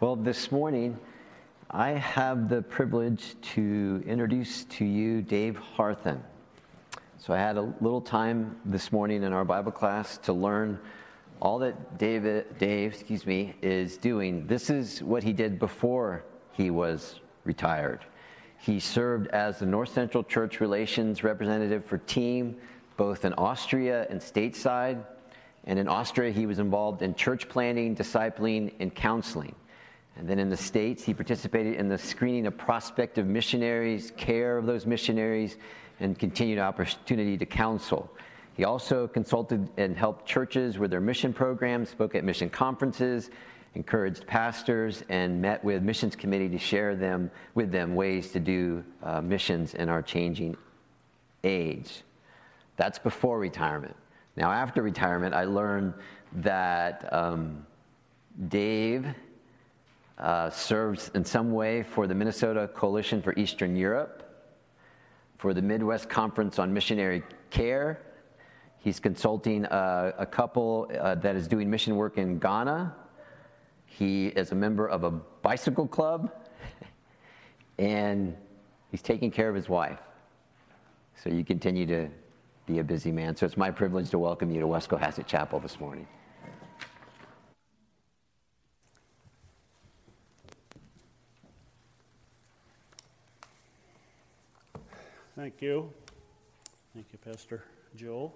Well, this morning, I have the privilege to introduce to you Dave Harthen. So I had a little time this morning in our Bible class to learn all that David, Dave, excuse me, is doing. This is what he did before he was retired. He served as the North Central Church Relations representative for Team, both in Austria and stateside. And in Austria, he was involved in church planting, discipling, and counseling. And then in the States, he participated in the screening of prospective missionaries, care of those missionaries, and continued opportunity to counsel. He also consulted and helped churches with their mission programs, spoke at mission conferences, encouraged pastors, and met with missions committee to share them with them ways to do uh, missions in our changing age. That's before retirement. Now, after retirement, I learned that um, Dave uh, serves in some way for the Minnesota Coalition for Eastern Europe, for the Midwest Conference on Missionary Care. He's consulting uh, a couple uh, that is doing mission work in Ghana. He is a member of a bicycle club, and he's taking care of his wife. So you continue to be a busy man. So it's my privilege to welcome you to West Cohasset Chapel this morning. Thank you. Thank you, Pastor Joel.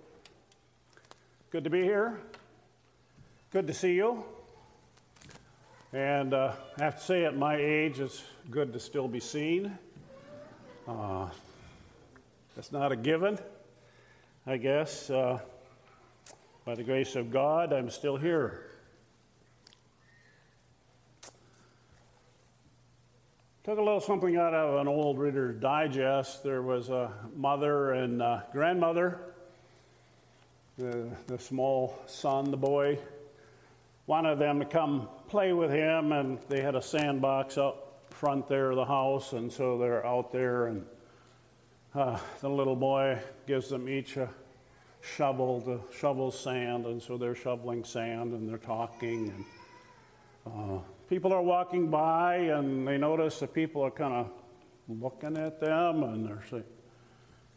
Good to be here. Good to see you. And uh, I have to say, at my age, it's good to still be seen. Uh, that's not a given, I guess. Uh, by the grace of God, I'm still here. Took a little something out of an old Reader's Digest. There was a mother and uh, grandmother. The, the small son, the boy, wanted them to come play with him, and they had a sandbox up front there of the house, and so they're out there, and uh, the little boy gives them each a shovel to shovel sand, and so they're shoveling sand and they're talking, and uh, people are walking by and they notice that people are kind of looking at them and they're saying,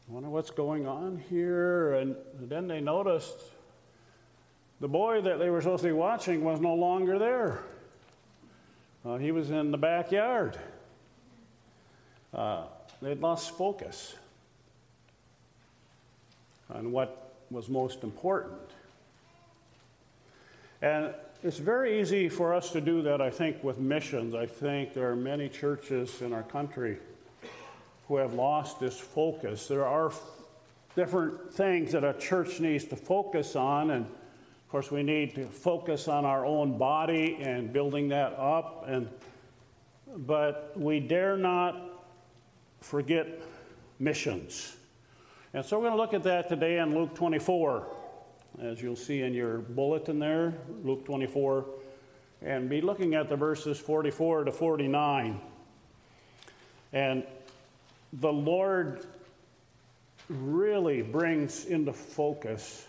I wonder what's going on here. And then they noticed the boy that they were supposed to be watching was no longer there. Uh, he was in the backyard. Uh, they'd lost focus on what was most important. And it's very easy for us to do that, I think, with missions. I think there are many churches in our country who have lost this focus. There are different things that a church needs to focus on, and of course, we need to focus on our own body and building that up. And but we dare not forget missions. And so we're going to look at that today in Luke 24 as you'll see in your bulletin there, Luke 24, and be looking at the verses 44 to 49. And the Lord really brings into focus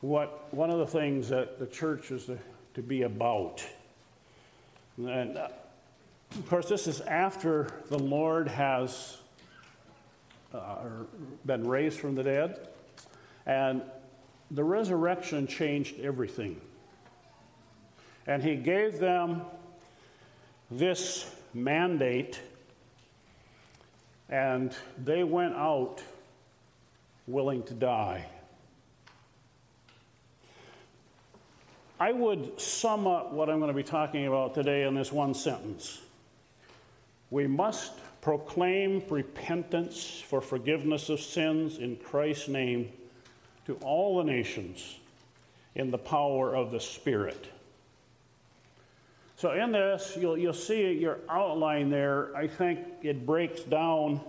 what one of the things that the church is to, to be about. And uh, of course, this is after the Lord has uh, been raised from the dead. And the resurrection changed everything. And he gave them this mandate, and they went out willing to die. I would sum up what I'm going to be talking about today in this one sentence. We must proclaim repentance for forgiveness of sins in Christ's name to all the nations in the power of the Spirit. So, in this, you'll, you'll see your outline there. I think it breaks down.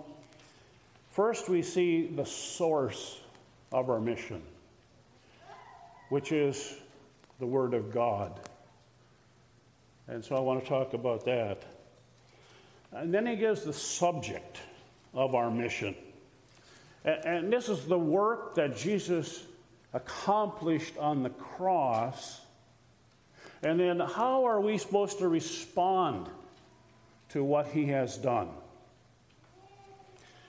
First, we see the source of our mission, which is the Word of God. And so I want to talk about that. And then he gives the subject of our mission. And this is the work that Jesus accomplished on the cross And then how are we supposed to respond to what he has done?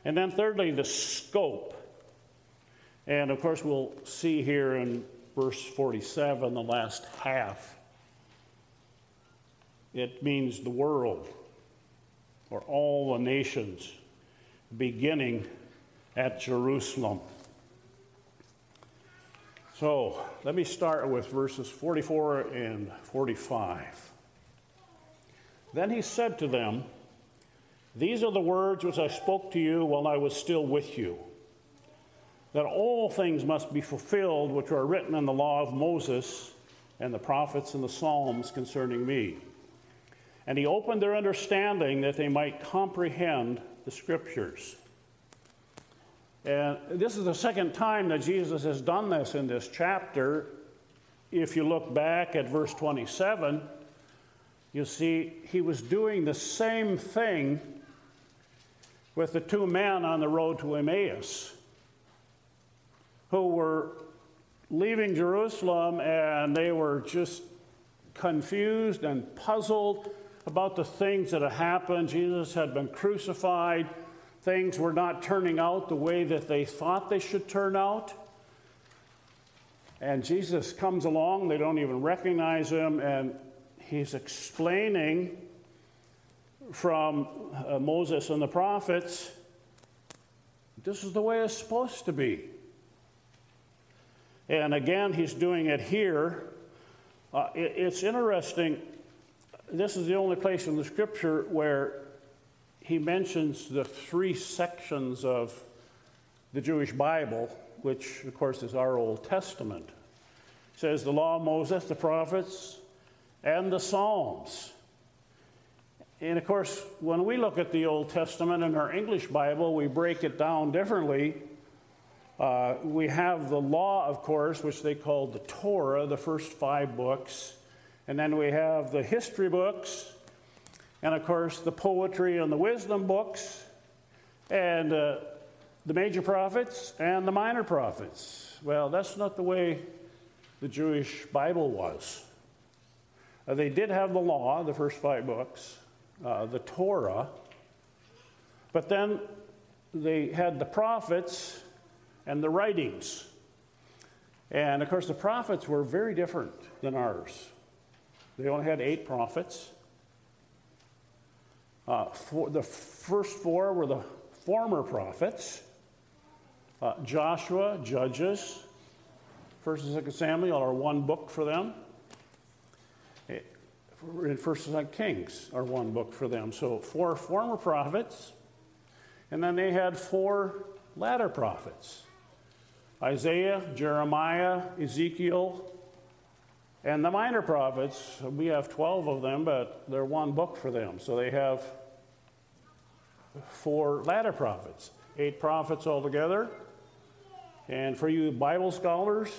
And then, thirdly, the scope. And of course, we'll see here in verse 47, the last half. It means the world or all the nations, beginning at Jerusalem. So let me start with verses 44 and 45. Then he said to them, These are the words which I spoke to you while I was still with you, that all things must be fulfilled which are written in the law of Moses and the prophets and the Psalms concerning me. And he opened their understanding that they might comprehend the scriptures. And this is the second time that Jesus has done this in this chapter. If you look back at verse 27, you see he was doing the same thing with the two men on the road to Emmaus who were leaving Jerusalem and they were just confused and puzzled about the things that had happened. Jesus had been crucified things were not turning out the way that they thought they should turn out. And Jesus comes along, they don't even recognize him, and he's explaining from uh, Moses and the prophets this is the way it's supposed to be. And again, he's doing it here. Uh, it, it's interesting. This is the only place in the scripture where he mentions the three sections of the Jewish Bible, which, of course, is our Old Testament. Says the law of Moses, the prophets, and the Psalms. And of course, when we look at the Old Testament in our English Bible, we break it down differently. Uh, we have the law, of course, which they called the Torah, the first five books. And then we have the history books, and of course the poetry and the wisdom books, and uh, the major prophets and the minor prophets. Well, that's not the way the Jewish Bible was. Uh, they did have the law, the first five books, uh, the Torah, but then they had the prophets and the writings. And of course, the prophets were very different than ours. They only had eight prophets. Uh, for, the first four were the former prophets uh, Joshua, Judges, 1st and 2nd Samuel are one book for them. Eh, in 1st and 2nd Kings are one book for them. So, four former prophets, and then they had four latter prophets Isaiah, Jeremiah, Ezekiel, and the minor prophets, we have 12 of them, but they're one book for them. So they have four latter prophets, eight prophets altogether. And for you Bible scholars,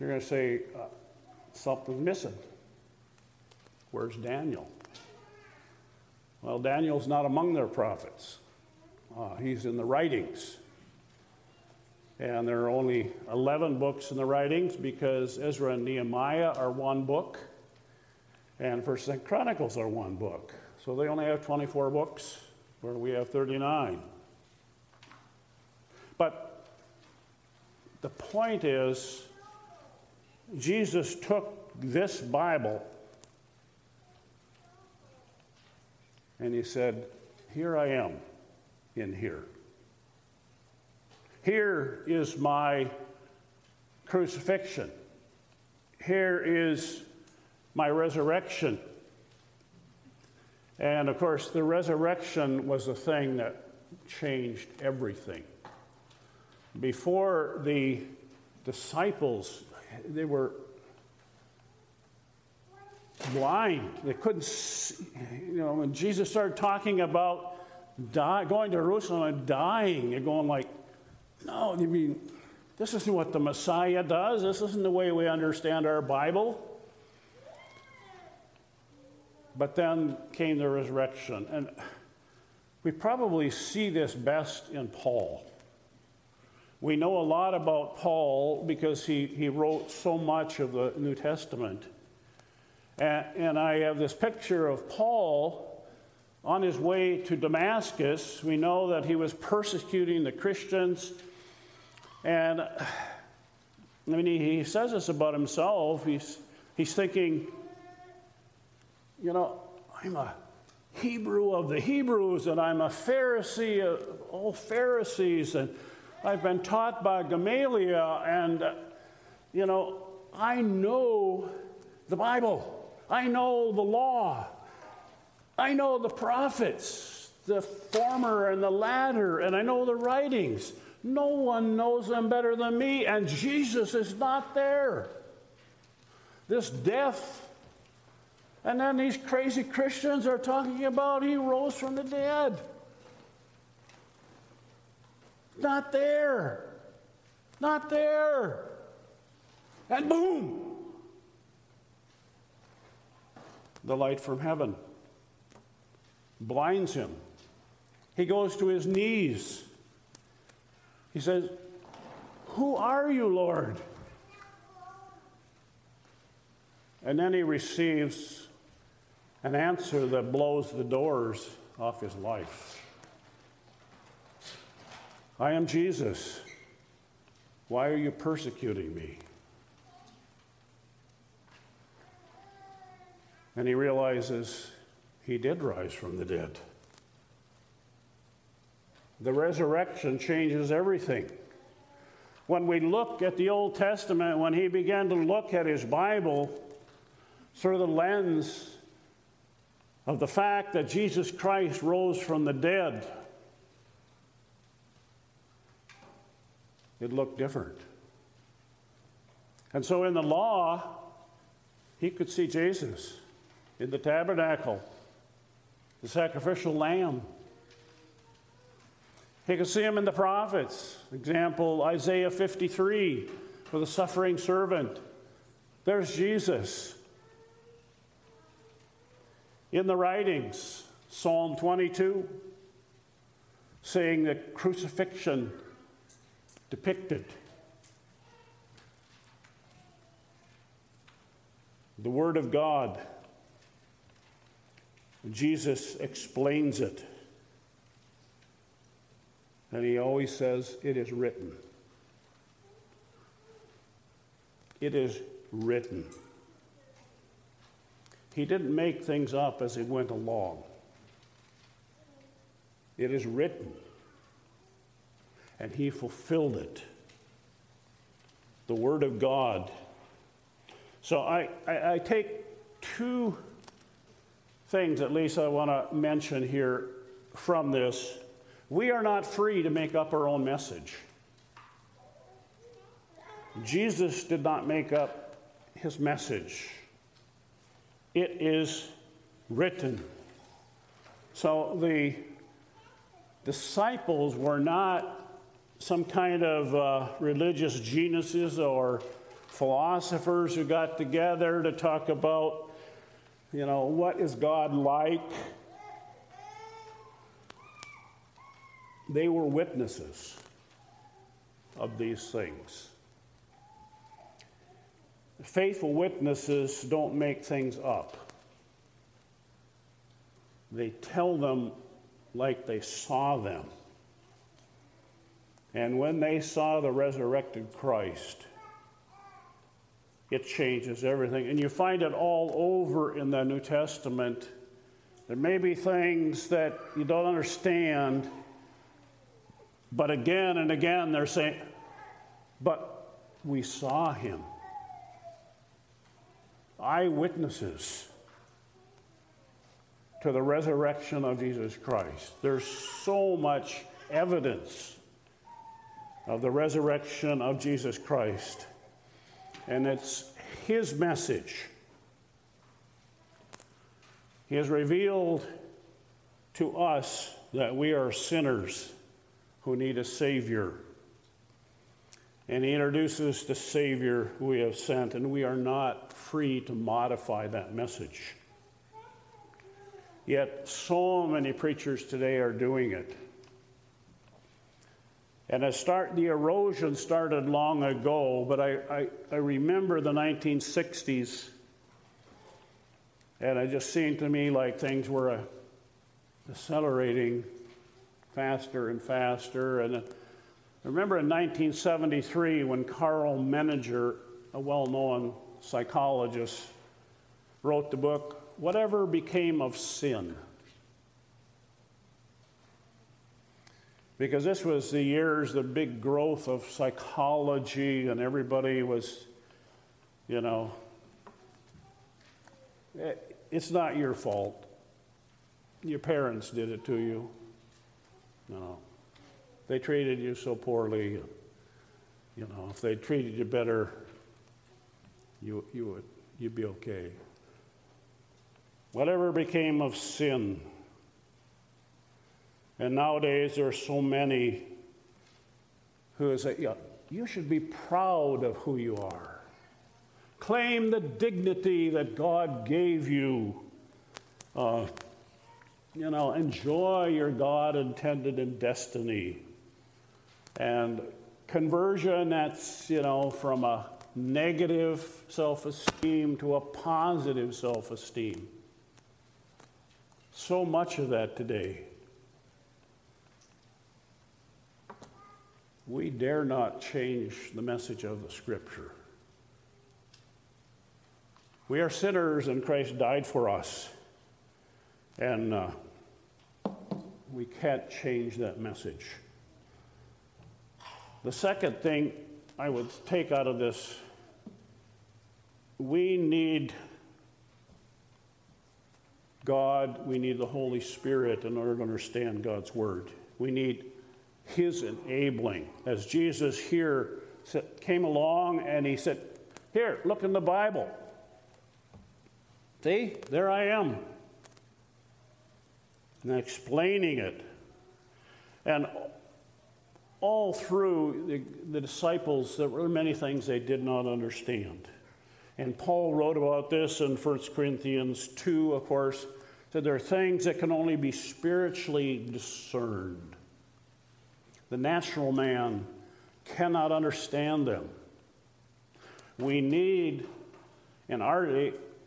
you're going to say uh, something's missing. Where's Daniel? Well, Daniel's not among their prophets, uh, he's in the writings. And there are only 11 books in the writings because Ezra and Nehemiah are one book, and First and Chronicles are one book. So they only have 24 books, where we have 39. But the point is, Jesus took this Bible and he said, Here I am in here. Here is my crucifixion. Here is my resurrection. And of course, the resurrection was the thing that changed everything. Before the disciples, they were blind. They couldn't see. You know, when Jesus started talking about die, going to Jerusalem and dying, they're going like, no, you mean, this isn't what the Messiah does. This isn't the way we understand our Bible. But then came the resurrection. And we probably see this best in Paul. We know a lot about Paul because he, he wrote so much of the New Testament. And, and I have this picture of Paul on his way to Damascus. We know that he was persecuting the Christians. And I mean, he, says this about himself. He's, he's thinking, you know, I'm a Hebrew of the Hebrews, and I'm a Pharisee of all Pharisees, and I've been taught by Gamaliel, and, uh, you know, I know the Bible. I know the law. I know the prophets, the former and the latter, and I know the writings. No one knows them better than me, and Jesus is not there. This death. And then these crazy Christians are talking about he rose from the dead. Not there. Not there. And boom, the light from heaven blinds him. He goes to his knees. He says, Who are you, Lord? And then he receives an answer that blows the doors off his life. I am Jesus. Why are you persecuting me? And he realizes he did rise from the dead. The resurrection changes everything. When we look at the Old Testament, when he began to look at his Bible through the lens of the fact that Jesus Christ rose from the dead, it looked different. And so in the law, he could see Jesus in the tabernacle, the sacrificial lamb. He can see him in the prophets. Example Isaiah 53 for the suffering servant. There's Jesus. In the writings, Psalm 22, saying the crucifixion depicted. The Word of God Jesus explains it. And he always says, It is written. It is written. He didn't make things up as he went along. It is written. And he fulfilled it. The Word of God. So I, I, I take two things, at least I want to mention here from this. We are not free to make up our own message. Jesus did not make up his message, it is written. So the disciples were not some kind of uh, religious geniuses or philosophers who got together to talk about you know, what is God like? They were witnesses of these things. Faithful witnesses don't make things up. They tell them like they saw them. And when they saw the resurrected Christ, it changes everything. And you find it all over in the New Testament. There may be things that you don't understand, but again and again they're saying, but we saw him. Eyewitnesses to the resurrection of Jesus Christ. There's so much evidence of the resurrection of Jesus Christ and it's his message. He has revealed to us that we are sinners who need a Savior. And he introduces the Savior we have sent, and we are not free to modify that message. Yet, so many preachers today are doing it. And I start, the erosion started long ago, but I, I, I remember the 1960s And it just seemed to me like things were accelerating faster and faster. And uh, I remember in 1973 when Karl Menninger, a well known psychologist, wrote the book, Whatever Became of Sin. Because this was the years, the big growth of psychology, and everybody was, you know, eh, it's not your fault. Your parents did it to you. You know, they treated you so poorly. You know, if they treated you better, you, you would you'd be okay. Whatever became of sin. And nowadays there are so many who say, yeah, you should be proud of who you are. Claim the dignity that God gave you. Uh, you know, enjoy your God intended in destiny. And conversion that's, you know, from a negative self esteem to a positive self esteem. So much of that today. We dare not change the message of the Scripture. We are sinners, and Christ died for us. And uh, we can't change that message. The second thing I would take out of this we need God, we need the Holy Spirit in order to understand God's Word. We need His enabling. As Jesus here came along and He said, Here, look in the Bible. See, there I am and explaining it. And all through the, the, disciples, there were many things they did not understand. And Paul wrote about this in 1 Corinthians 2, of course, that there are things that can only be spiritually discerned. The natural man cannot understand them. We need, in our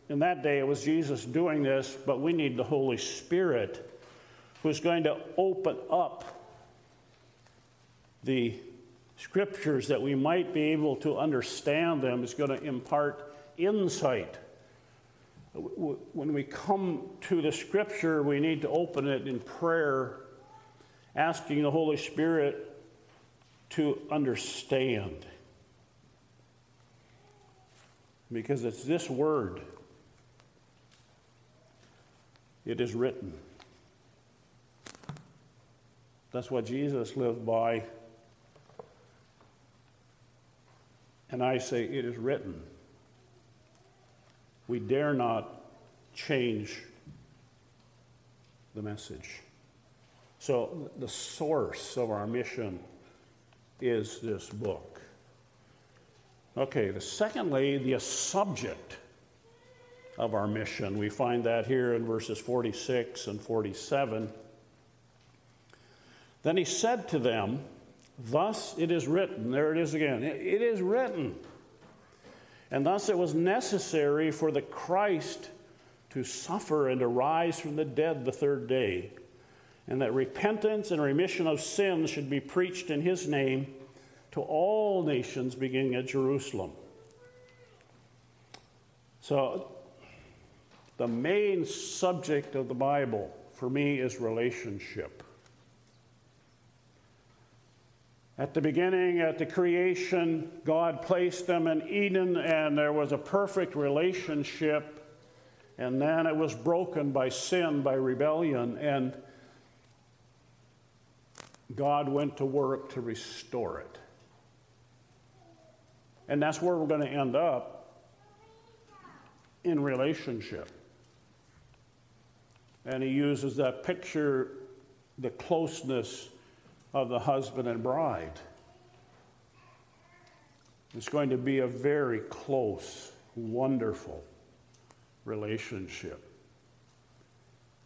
in that day it was Jesus doing this, but we need the Holy Spirit who's going to open up the scriptures that we might be able to understand them, is going to impart insight. When we come to the scripture, we need to open it in prayer, asking the Holy Spirit to understand. Because it's this word, it is written. That's what Jesus lived by. And I say, it is written. We dare not change the message. So, the source of our mission is this book. Okay, the secondly, the subject of our mission. We find that here in verses 46 and 47. Then he said to them, Thus it is written. There it is again. It is written. And thus it was necessary for the Christ to suffer and to rise from the dead the third day, and that repentance and remission of sins should be preached in his name to all nations beginning at Jerusalem. So, the main subject of the Bible for me is relationship. At the beginning, at the creation, God placed them in Eden, and there was a perfect relationship. And then it was broken by sin, by rebellion, and God went to work to restore it. And that's where we're going to end up in relationship. And he uses that picture, the closeness of the husband and bride. It's going to be a very close, wonderful relationship.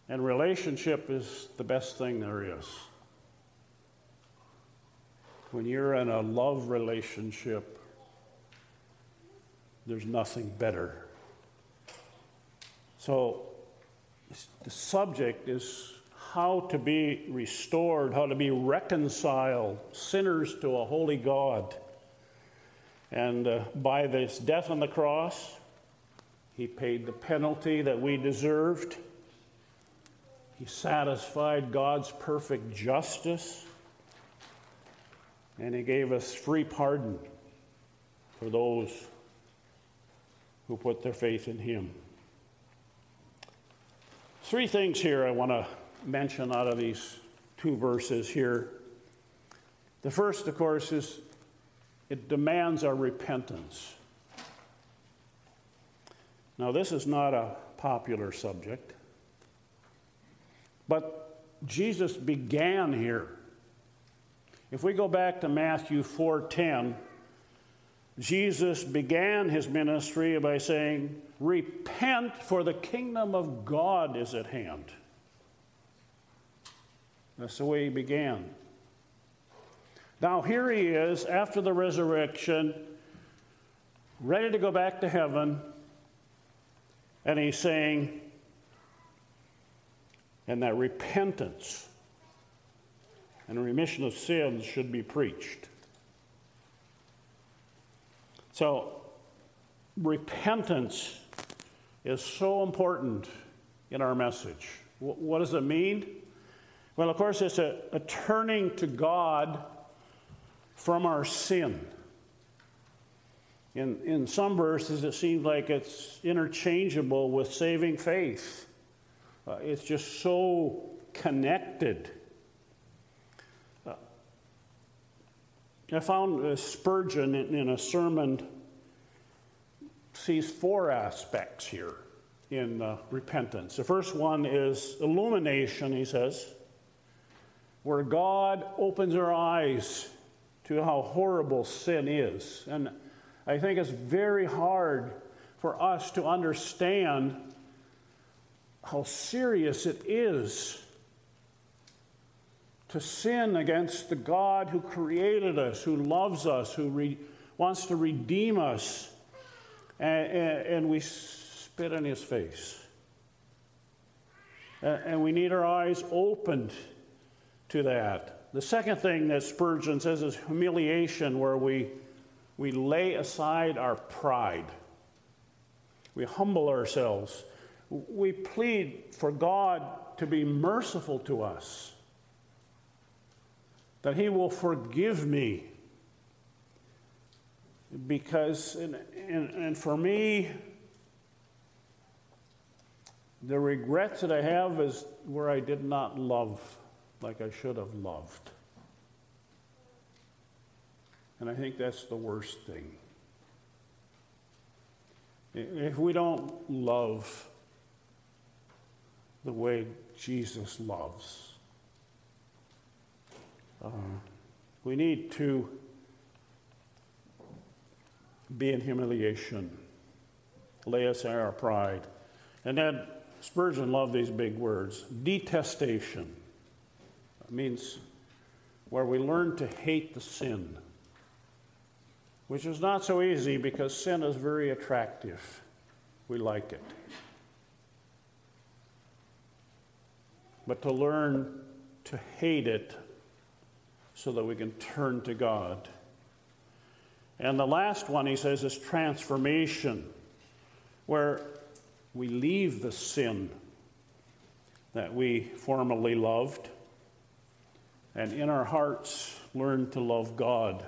And relationship is the best thing there is. When you're in a love relationship, there's nothing better. So, the subject is how to be restored, how to be reconciled, sinners to a holy God. And uh, by this death on the cross, he paid the penalty that we deserved. He satisfied God's perfect justice. And he gave us free pardon for those who put their faith in him. Three things here I want to mention out of these two verses here. The first, of course, is it demands our repentance. Now, this is not a popular subject, but Jesus began here. If we go back to Matthew 4:10, Jesus began his ministry by saying, "Repent, for the kingdom of God is at hand." That's the way he began. Now, here he is after the resurrection, ready to go back to heaven, and he's saying, and that repentance and remission of sins should be preached. So, repentance is so important in our message. What does it mean? Well, of course, it's a, a turning to God from our sin. In, in some verses, it seems like it's interchangeable with saving faith. Uh, it's just so connected. Uh, I found uh, Spurgeon in, in, a sermon sees four aspects here in uh, repentance. The first one is illumination, he says, where God opens our eyes to how horrible sin is. And I think it's very hard for us to understand how serious it is to sin against the God who created us, who loves us, who re- wants to redeem us, and, and, and we spit in his face. And we need our eyes opened to that. The second thing that Spurgeon says is humiliation, where we, we lay aside our pride. We humble ourselves. We plead for God to be merciful to us, that He will forgive me. Because, and, and, and for me, the regrets that I have is where I did not love like I should have loved. And I think that's the worst thing. If we don't love the way Jesus loves, uh, we need to be in humiliation, lay aside our pride. And then Spurgeon loved these big words detestation means where we learn to hate the sin, which is not so easy because sin is very attractive. We like it. But to learn to hate it so that we can turn to God. And the last one, he says, is transformation, where we leave the sin that we formerly loved and in our hearts learn to love God.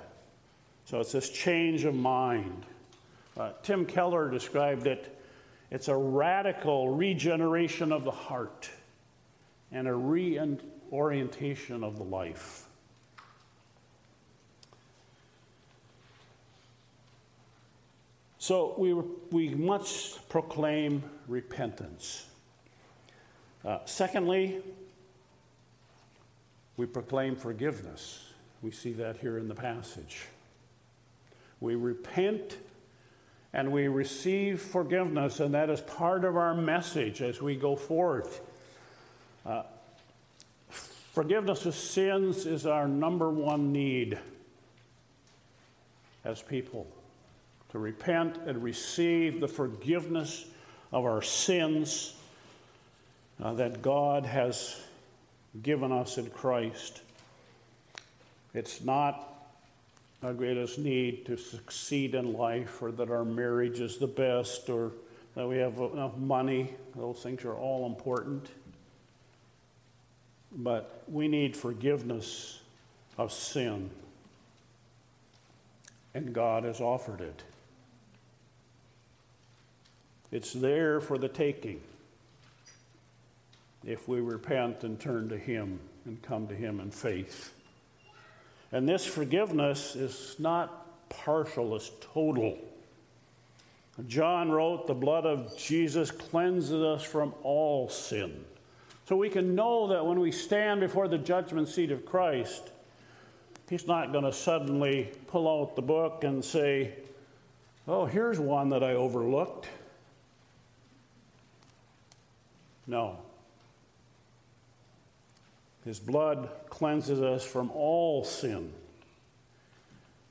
So it's this change of mind. Uh, Tim Keller described it it's a radical regeneration of the heart and a reorientation of the life. So we, we must proclaim repentance. Uh, secondly, we proclaim forgiveness. We see that here in the passage. We repent and we receive forgiveness, and that is part of our message as we go forth. Uh, forgiveness of sins is our number one need as people to repent and receive the forgiveness of our sins uh, that God has given us in Christ. It's not our greatest need to succeed in life or that our marriage is the best or that we have enough money. Those things are all important. But we need forgiveness of sin. And God has offered it. It's there for the taking if we repent and turn to Him and come to Him in faith. And this forgiveness is not partial, it's total. John wrote, The blood of Jesus cleanses us from all sin. So we can know that when we stand before the judgment seat of Christ, He's not going to suddenly pull out the book and say, Oh, here's one that I overlooked. No. His blood cleanses us from all sin.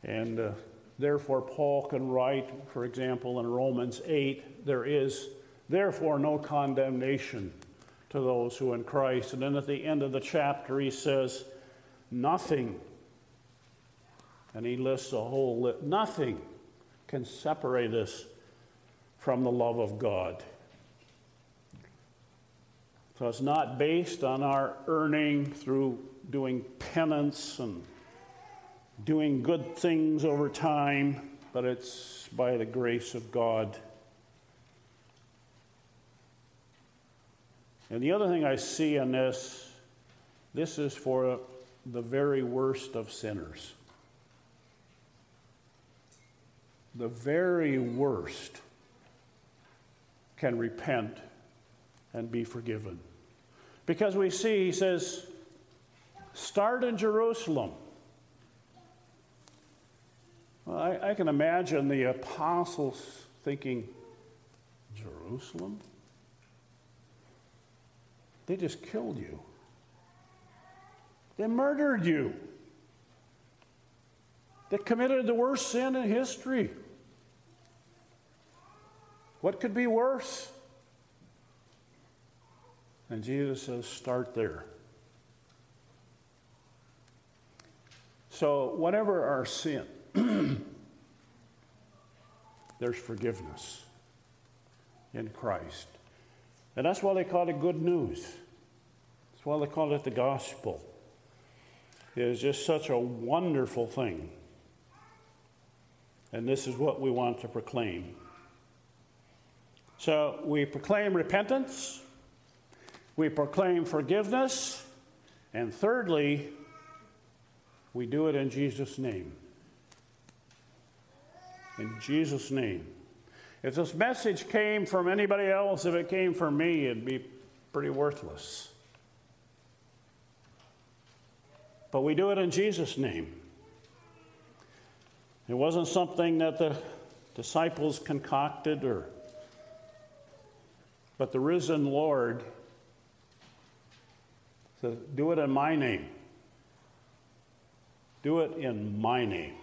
And uh, therefore, Paul can write, for example, in Romans 8, there is therefore no condemnation to those who are in Christ. And then at the end of the chapter, he says, Nothing, and he lists a whole list, nothing can separate us from the love of God. So it's not based on our earning through doing penance and doing good things over time, but it's by the grace of God. And the other thing I see in this, this is for the very worst of sinners. The very worst can repent and be forgiven. Because we see, he says, start in Jerusalem. Well, I, I can imagine the apostles thinking, Jerusalem? They just killed you. They murdered you. They committed the worst sin in history. What could be worse? And Jesus says, start there. So, whatever our sin, there's forgiveness in Christ. And that's why they call it good news. That's why they call it the gospel. It is just such a wonderful thing. And this is what we want to proclaim. So we proclaim repentance, we proclaim forgiveness, and thirdly, we do it in Jesus' name. In Jesus' name. If this message came from anybody else, if it came from me, it'd be pretty worthless. But we do it in Jesus' name. It wasn't something that the disciples concocted or but the risen Lord says, Do it in my name. Do it in my name.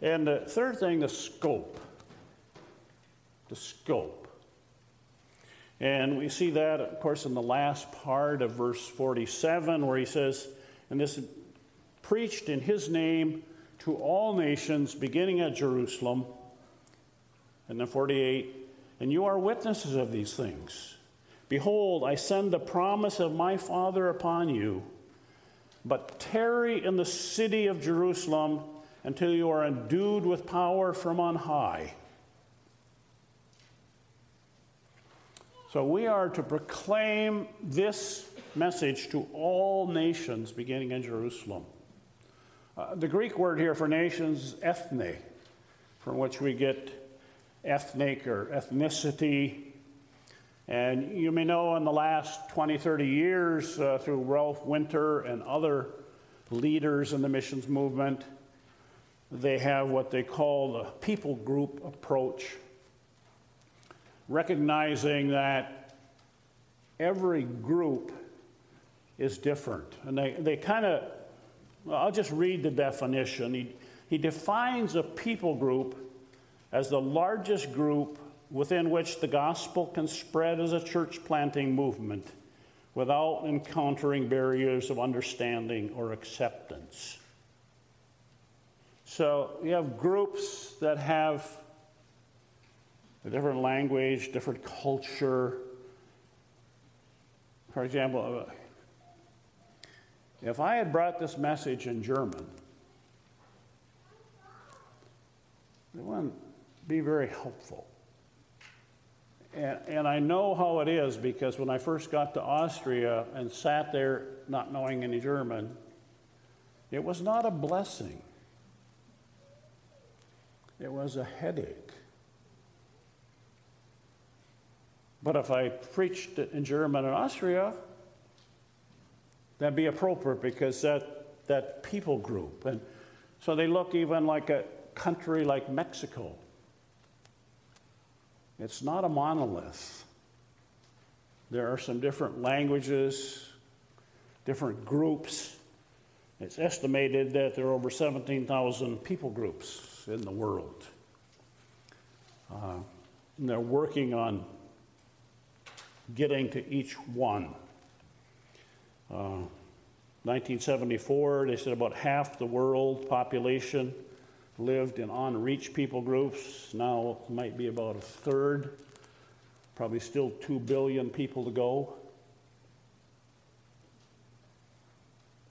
And the third thing, the scope. The scope. And we see that, of course, in the last part of verse 47, where he says, And this preached in his name to all nations, beginning at Jerusalem. And then 48, And you are witnesses of these things. Behold, I send the promise of my Father upon you, but tarry in the city of Jerusalem until you are endued with power from on high. So we are to proclaim this message to all nations beginning in Jerusalem. Uh, the Greek word here for nations, ethne, from which we get ethnic or ethnicity. And you may know in the last 20, 30 years, uh, through Ralph Winter and other leaders in the missions movement, they have what they call the people group approach, recognizing that every group is different. And they, they kind of, well, I'll just read the definition. He, he defines a people group as the largest group within which the gospel can spread as a church planting movement without encountering barriers of understanding or acceptance. So you have groups that have a different language, different culture. For example, uh, if I had brought this message in German, it wouldn't be very helpful. And, and I know how it is because when I first got to Austria and sat there not knowing any German, it was not a blessing, it was a headache. But if I preached in German in Austria, that'd be appropriate because that, that people group. And so they look even like a country like Mexico. It's not a monolith. There are some different languages, different groups. It's estimated that there are over 17,000 people groups in the world. Uh, and they're working on getting to each one. Uh, 1974, they said about half the world population lived in unreached people groups. Now might be about a third. Probably still 2 billion people to go.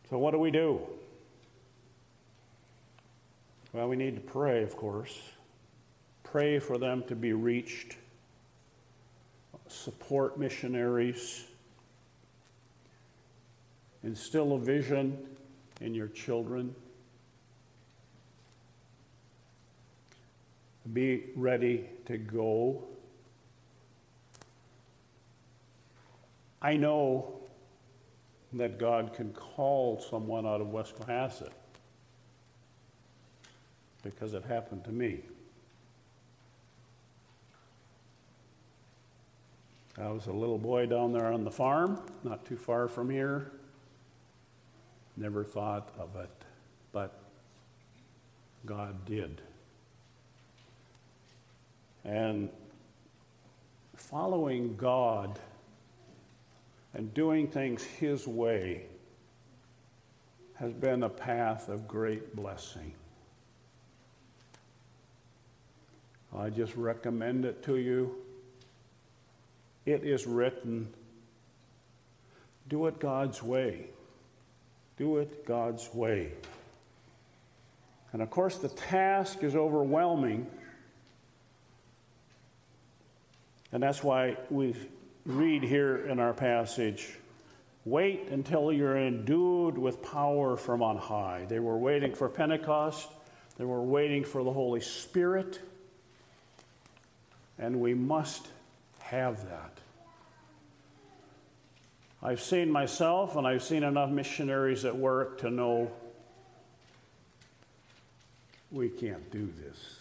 So, what do we do? Well, we need to pray, of course. Pray for them to be reached support missionaries, instill a vision in your children. Be ready to go. I know that God can call someone out of West Cohasset because it happened to me. I was a little boy down there on the farm, not too far from here. Never thought of it, but God did. And following God and doing things His way has been a path of great blessing. I just recommend it to you. It is written, do it God's way. Do it God's way. And of course, the task is overwhelming. And that's why we read here in our passage wait until you're endued with power from on high. They were waiting for Pentecost, they were waiting for the Holy Spirit, and we must have that. I've seen myself and I've seen enough missionaries at work to know we can't do this.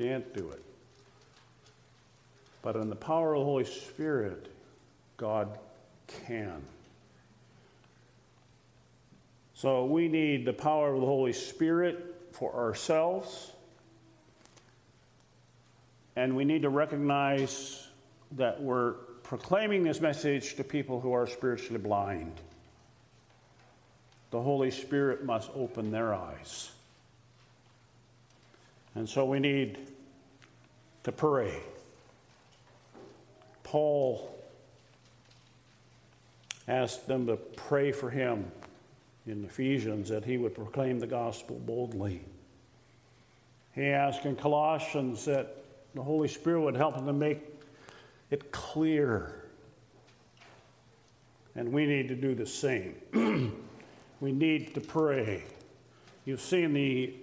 Can't do it. But in the power of the Holy Spirit, God can. So we need the power of the Holy Spirit for ourselves and we need to recognize that we're proclaiming this message to people who are spiritually blind. The Holy Spirit must open their eyes. And so we need to pray. Paul asked them to pray for him in Ephesians that he would proclaim the gospel boldly. He asked in Colossians that the Holy Spirit would help them to make it clear. And we need to do the same. we need to pray. You've seen the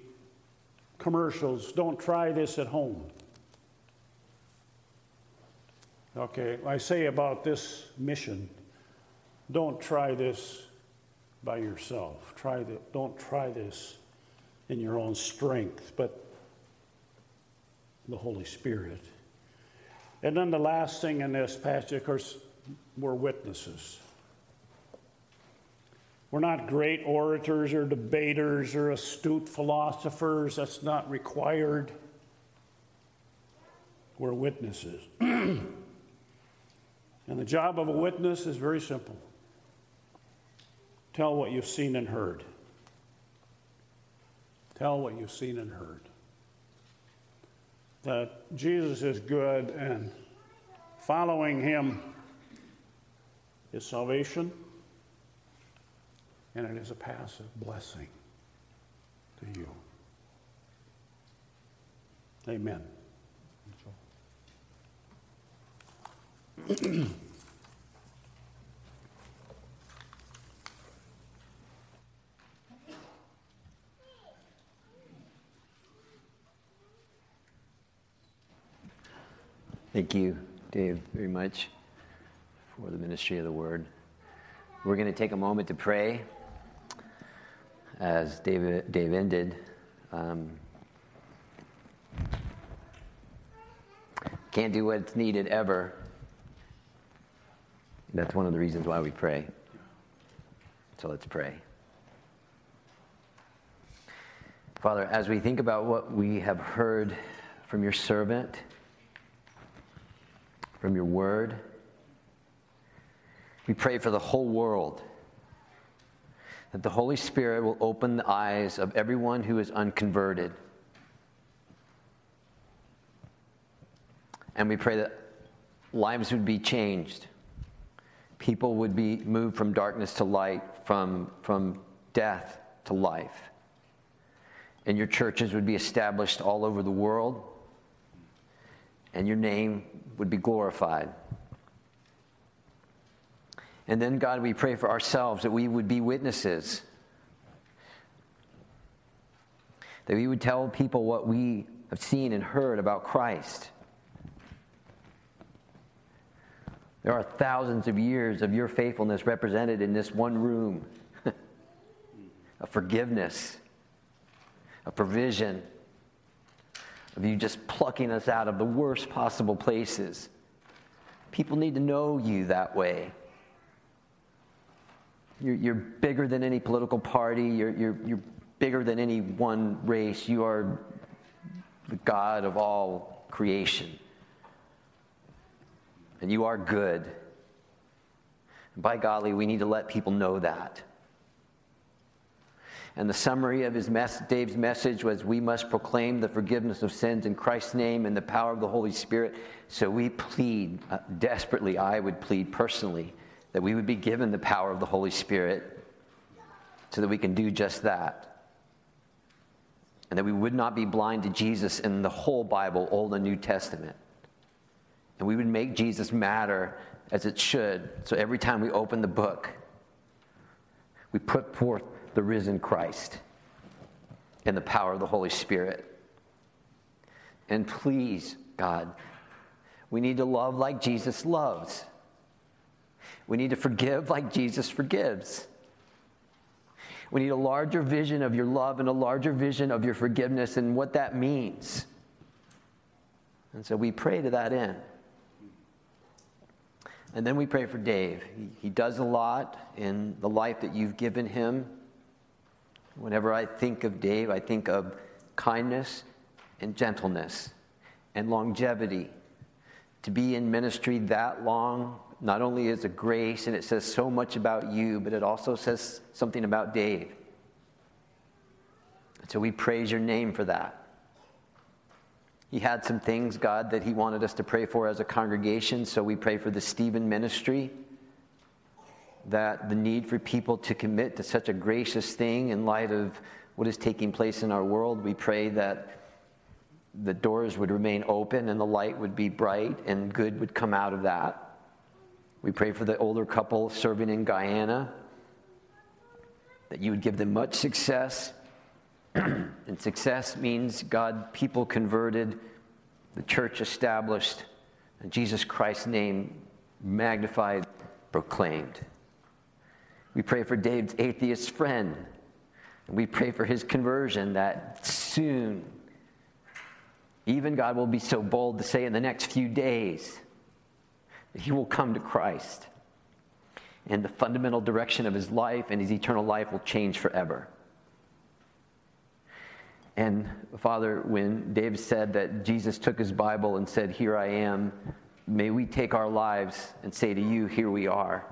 commercials, don't try this at home. Okay, I say about this mission, don't try this by yourself. Try the, don't try this in your own strength, but the Holy Spirit. And then the last thing in this passage, of course, we're witnesses. We're not great orators or debaters or astute philosophers. That's not required. We're witnesses. and the job of a witness is very simple tell what you've seen and heard. Tell what you've seen and heard. That Jesus is good and following him is salvation and it is a passive blessing to you. Amen. Thank you, Dave, very much for the ministry of the word. We're going to take a moment to pray as Dave, Dave ended. Um, can't do what's needed ever. That's one of the reasons why we pray. So let's pray. Father, as we think about what we have heard from your servant, from your word, we pray for the whole world that the Holy Spirit will open the eyes of everyone who is unconverted. And we pray that lives would be changed. People would be moved from darkness to light, from, from death to life. And your churches would be established all over the world, and your name would be glorified. And then, God, we pray for ourselves that we would be witnesses, that we would tell people what we have seen and heard about Christ. There are thousands of years of your faithfulness represented in this one room of forgiveness, of provision, of you just plucking us out of the worst possible places. People need to know you that way. You're, you're bigger than any political party. You're, you're, you're bigger than any one race. You are the God of all creation. And you are good. And by golly, we need to let people know that. And the summary of his mess, Dave's message was we must proclaim the forgiveness of sins in Christ's name and the power of the Holy Spirit. So we plead uh, desperately, I would plead personally that we would be given the power of the Holy Spirit so that we can do just that. And that we would not be blind to Jesus in the whole Bible, Old and New Testament. And we would make Jesus matter as it should. So every time we open the book, we put forth the risen Christ and the power of the Holy Spirit. And please, God, we need to love like Jesus loves. We need to forgive like Jesus forgives. We need a larger vision of your love and a larger vision of your forgiveness and what that means. And so we pray to that end. And then we pray for Dave. He, he does a lot in the life that you've given him. Whenever I think of Dave, I think of kindness and gentleness and longevity. To be in ministry that long not only is a grace and it says so much about you, but it also says something about Dave. So we praise your name for that. He had some things, God, that he wanted us to pray for as a congregation, so we pray for the Stephen ministry. That the need for people to commit to such a gracious thing in light of what is taking place in our world, we pray that the doors would remain open and the light would be bright and good would come out of that. We pray for the older couple serving in Guyana, that you would give them much success. and success means God, people converted, the church established, and Jesus Christ's name magnified, proclaimed. We pray for Dave's atheist friend. And we pray for his conversion that soon, even God will be so bold to say in the next few days, he will come to Christ. and the fundamental direction of his life and his eternal life will change forever. And Father, when Dave said that Jesus took his Bible and said, Here I am, may we take our lives and say to you, Here we are.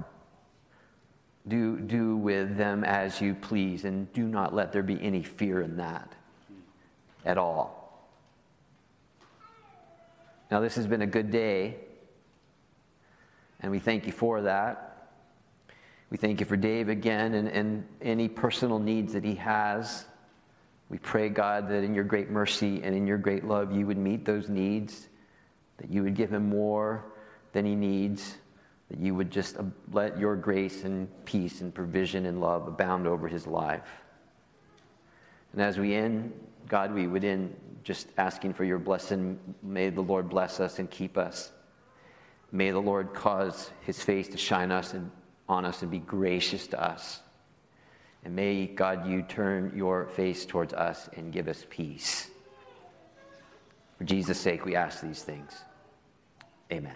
Do, do with them as you please, and do not let there be any fear in that at all. Now, this has been a good day, and we thank you for that. We thank you for Dave again and, and any personal needs that he has. We pray, God, that in your great mercy and in your great love, you would meet those needs, that you would give him more than he needs, that you would just let your grace and peace and provision and love abound over his life. And as we end, God, we would end just asking for your blessing. May the Lord bless us and keep us. May the Lord cause his face to shine us and on us and be gracious to us. And may, God, you turn your face towards us and give us peace. For Jesus' sake, we ask these things. Amen.